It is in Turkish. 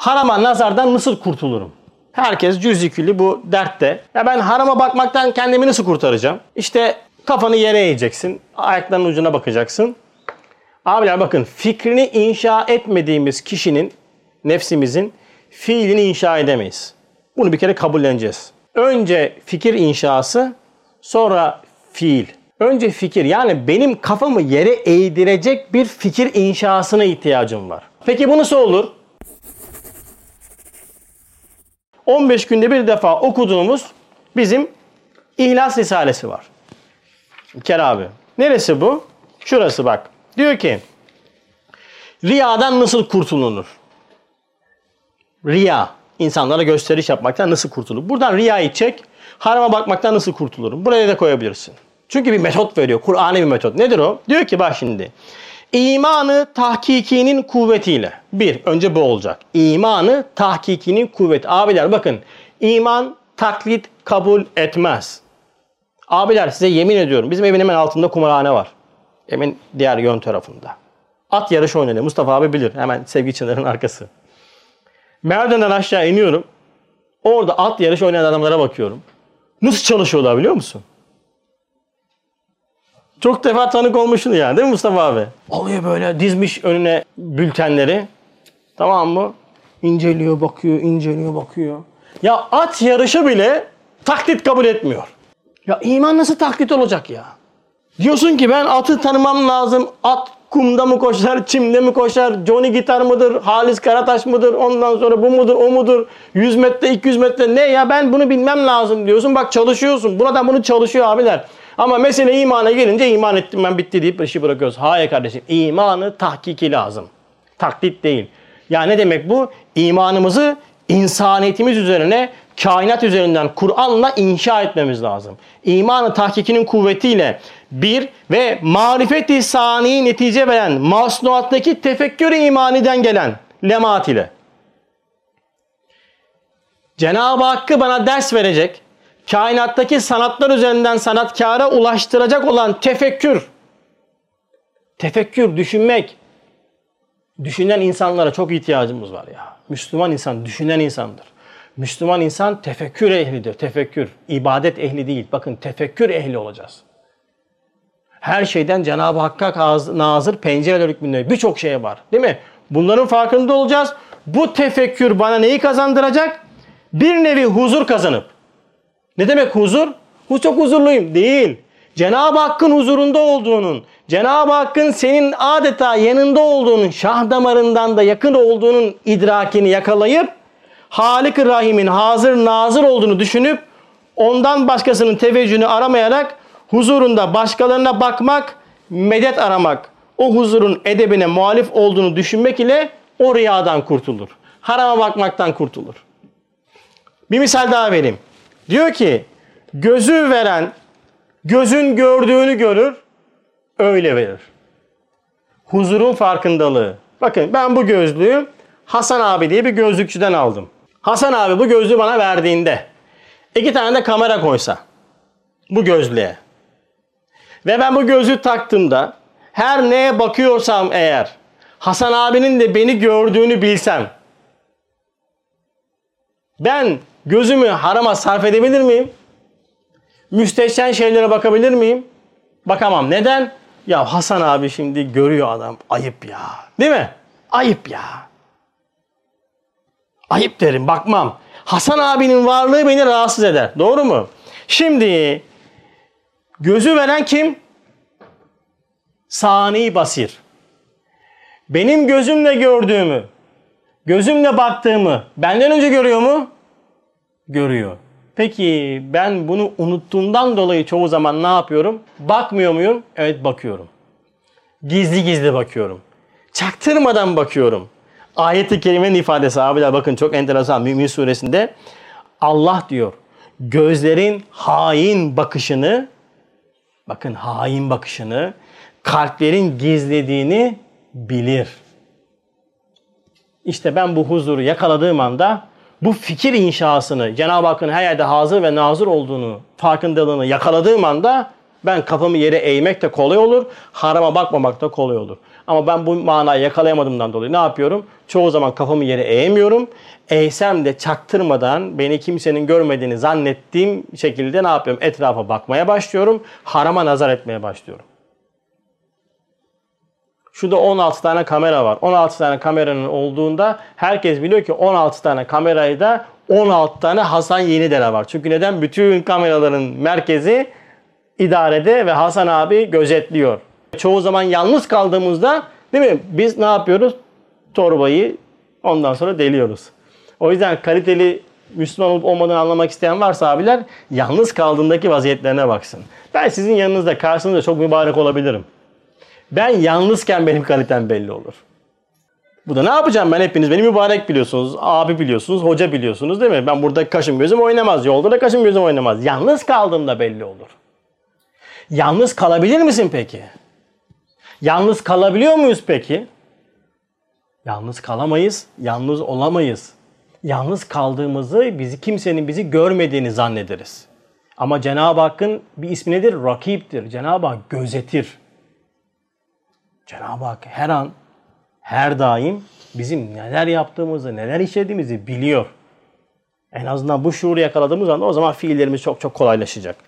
Harama nazardan nasıl kurtulurum? Herkes cüz külli bu dertte. Ya ben harama bakmaktan kendimi nasıl kurtaracağım? İşte kafanı yere eğeceksin. Ayaklarının ucuna bakacaksın. Abiler bakın fikrini inşa etmediğimiz kişinin, nefsimizin fiilini inşa edemeyiz. Bunu bir kere kabulleneceğiz. Önce fikir inşası, sonra fiil. Önce fikir yani benim kafamı yere eğdirecek bir fikir inşasına ihtiyacım var. Peki bu nasıl olur? 15 günde bir defa okuduğumuz bizim İhlas Risalesi var. Ker abi. Neresi bu? Şurası bak. Diyor ki riyadan nasıl kurtulunur? Riya. insanlara gösteriş yapmaktan nasıl kurtulur? Buradan riyayı çek. Harama bakmaktan nasıl kurtulurum? Buraya da koyabilirsin. Çünkü bir metot veriyor. Kur'an'ı bir metot. Nedir o? Diyor ki bak şimdi. İmanı tahkikinin kuvvetiyle. Bir, önce bu olacak. İmanı tahkikinin kuvveti. Abiler bakın. iman taklit kabul etmez. Abiler size yemin ediyorum. Bizim evin hemen altında kumarhane var. Evin diğer yön tarafında. At yarışı oynanıyor. Mustafa abi bilir. Hemen Sevgi Çınar'ın arkası. Merdivenden aşağı iniyorum. Orada at yarışı oynayan adamlara bakıyorum. Nasıl çalışıyorlar biliyor musun? Çok defa tanık olmuşsun yani değil mi Mustafa abi? Oluyor böyle dizmiş önüne bültenleri. Tamam mı? İnceliyor bakıyor, inceliyor bakıyor. Ya at yarışı bile taklit kabul etmiyor. Ya iman nasıl taklit olacak ya? Diyorsun ki ben atı tanımam lazım. At kumda mı koşar, çimde mi koşar, Johnny Gitar mıdır, Halis Karataş mıdır, ondan sonra bu mudur, o mudur, 100 metre, 200 metre ne ya ben bunu bilmem lazım diyorsun. Bak çalışıyorsun. Burada bunu çalışıyor abiler. Ama mesele imana gelince iman ettim ben bitti deyip işi bırakıyoruz. Hayır kardeşim imanı tahkiki lazım. Taklit değil. Ya ne demek bu? İmanımızı insaniyetimiz üzerine, kainat üzerinden Kur'an'la inşa etmemiz lazım. İmanı tahkikinin kuvvetiyle bir ve marifeti sani netice veren masnuattaki tefekkür imaniden gelen lemat ile. Cenab-ı Hakk'ı bana ders verecek, kainattaki sanatlar üzerinden sanatkara ulaştıracak olan tefekkür. Tefekkür, düşünmek. Düşünen insanlara çok ihtiyacımız var ya. Müslüman insan düşünen insandır. Müslüman insan tefekkür ehlidir. Tefekkür. ibadet ehli değil. Bakın tefekkür ehli olacağız. Her şeyden Cenab-ı Hakk'a nazır pencereler hükmünde birçok şey var. Değil mi? Bunların farkında olacağız. Bu tefekkür bana neyi kazandıracak? Bir nevi huzur kazanıp. Ne demek huzur? Bu çok huzurluyum. Değil. Cenab-ı Hakk'ın huzurunda olduğunun, Cenab-ı Hakk'ın senin adeta yanında olduğunun, şah damarından da yakın olduğunun idrakini yakalayıp Halik-i Rahim'in hazır nazır olduğunu düşünüp ondan başkasının teveccühünü aramayarak huzurunda başkalarına bakmak, medet aramak, o huzurun edebine muhalif olduğunu düşünmek ile o riyadan kurtulur. Harama bakmaktan kurtulur. Bir misal daha vereyim. Diyor ki gözü veren gözün gördüğünü görür, öyle verir. Huzurun farkındalığı. Bakın ben bu gözlüğü Hasan abi diye bir gözlükçüden aldım. Hasan abi bu gözlüğü bana verdiğinde iki tane de kamera koysa bu gözlüğe ve ben bu gözlüğü taktığımda her neye bakıyorsam eğer Hasan abinin de beni gördüğünü bilsem ben gözümü harama sarf edebilir miyim? Müstehcen şeylere bakabilir miyim? Bakamam. Neden? Ya Hasan abi şimdi görüyor adam. Ayıp ya. Değil mi? Ayıp ya. Ayıp derim bakmam. Hasan abinin varlığı beni rahatsız eder. Doğru mu? Şimdi gözü veren kim? Sani basir. Benim gözümle gördüğümü, gözümle baktığımı benden önce görüyor mu? Görüyor. Peki ben bunu unuttuğumdan dolayı çoğu zaman ne yapıyorum? Bakmıyor muyum? Evet bakıyorum. Gizli gizli bakıyorum. Çaktırmadan bakıyorum. Ayet-i kerimenin ifadesi abiler bakın çok enteresan Mümin suresinde Allah diyor gözlerin hain bakışını bakın hain bakışını kalplerin gizlediğini bilir. İşte ben bu huzuru yakaladığım anda bu fikir inşasını Cenab-ı Hakk'ın her yerde hazır ve nazır olduğunu farkındalığını yakaladığım anda Ben kafamı yere eğmek de kolay olur, harama bakmamak da kolay olur. Ama ben bu manayı yakalayamadığımdan dolayı ne yapıyorum? Çoğu zaman kafamı yere eğemiyorum. Eğsem de çaktırmadan beni kimsenin görmediğini zannettiğim şekilde ne yapıyorum? Etrafa bakmaya başlıyorum. Harama nazar etmeye başlıyorum. Şurada 16 tane kamera var. 16 tane kameranın olduğunda herkes biliyor ki 16 tane kamerayı da 16 tane Hasan Yenidere var. Çünkü neden? Bütün kameraların merkezi idarede ve Hasan abi gözetliyor. Çoğu zaman yalnız kaldığımızda değil mi? Biz ne yapıyoruz? Torbayı ondan sonra deliyoruz. O yüzden kaliteli Müslüman olup olmadığını anlamak isteyen varsa abiler yalnız kaldığındaki vaziyetlerine baksın. Ben sizin yanınızda karşınızda çok mübarek olabilirim. Ben yalnızken benim kalitem belli olur. Bu da ne yapacağım ben hepiniz beni mübarek biliyorsunuz, abi biliyorsunuz, hoca biliyorsunuz değil mi? Ben burada kaşım gözüm oynamaz, yolda da kaşım gözüm oynamaz. Yalnız kaldığımda belli olur. Yalnız kalabilir misin peki? Yalnız kalabiliyor muyuz peki? Yalnız kalamayız, yalnız olamayız. Yalnız kaldığımızı bizi kimsenin bizi görmediğini zannederiz. Ama Cenab-ı Hakk'ın bir ismi nedir? Rakiptir. Cenab-ı Hak gözetir. Cenab-ı Hak her an, her daim bizim neler yaptığımızı, neler işlediğimizi biliyor. En azından bu şuuru yakaladığımız anda o zaman fiillerimiz çok çok kolaylaşacak.